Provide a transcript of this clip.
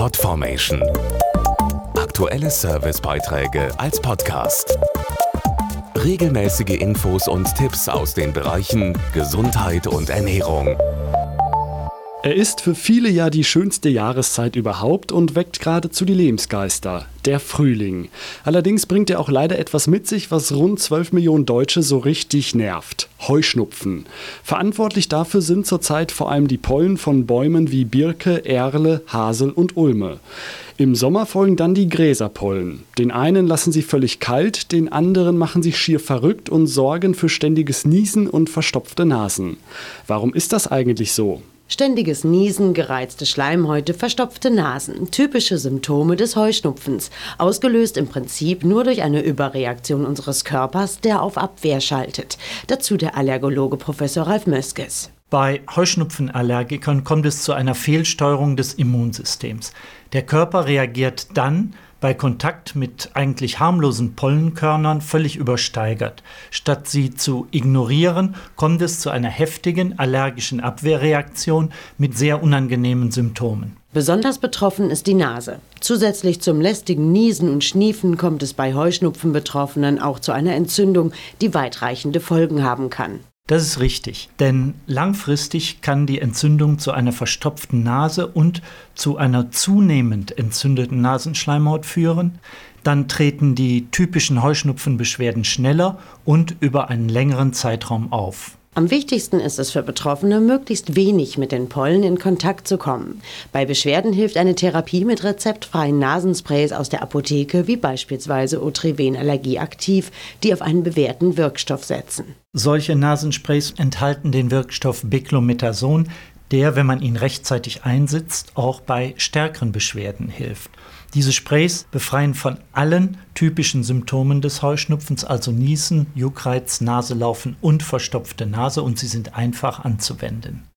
Podformation. Aktuelle Servicebeiträge als Podcast. Regelmäßige Infos und Tipps aus den Bereichen Gesundheit und Ernährung. Er ist für viele ja die schönste Jahreszeit überhaupt und weckt geradezu die Lebensgeister, der Frühling. Allerdings bringt er auch leider etwas mit sich, was rund 12 Millionen Deutsche so richtig nervt. Heuschnupfen. Verantwortlich dafür sind zurzeit vor allem die Pollen von Bäumen wie Birke, Erle, Hasel und Ulme. Im Sommer folgen dann die Gräserpollen. Den einen lassen sie völlig kalt, den anderen machen sie schier verrückt und sorgen für ständiges Niesen und verstopfte Nasen. Warum ist das eigentlich so? Ständiges Niesen, gereizte Schleimhäute, verstopfte Nasen, typische Symptome des Heuschnupfens, ausgelöst im Prinzip nur durch eine Überreaktion unseres Körpers, der auf Abwehr schaltet. Dazu der Allergologe Professor Ralf Möskes. Bei Heuschnupfenallergikern kommt es zu einer Fehlsteuerung des Immunsystems. Der Körper reagiert dann, bei Kontakt mit eigentlich harmlosen Pollenkörnern völlig übersteigert. Statt sie zu ignorieren, kommt es zu einer heftigen allergischen Abwehrreaktion mit sehr unangenehmen Symptomen. Besonders betroffen ist die Nase. Zusätzlich zum lästigen Niesen und Schniefen kommt es bei Heuschnupfenbetroffenen auch zu einer Entzündung, die weitreichende Folgen haben kann. Das ist richtig, denn langfristig kann die Entzündung zu einer verstopften Nase und zu einer zunehmend entzündeten Nasenschleimhaut führen. Dann treten die typischen Heuschnupfenbeschwerden schneller und über einen längeren Zeitraum auf. Am wichtigsten ist es für Betroffene, möglichst wenig mit den Pollen in Kontakt zu kommen. Bei Beschwerden hilft eine Therapie mit rezeptfreien Nasensprays aus der Apotheke, wie beispielsweise Otriven Allergie aktiv, die auf einen bewährten Wirkstoff setzen. Solche Nasensprays enthalten den Wirkstoff Beclomethason, der, wenn man ihn rechtzeitig einsetzt, auch bei stärkeren Beschwerden hilft. Diese Sprays befreien von allen typischen Symptomen des Heuschnupfens, also Niesen, Juckreiz, Naselaufen und verstopfte Nase und sie sind einfach anzuwenden.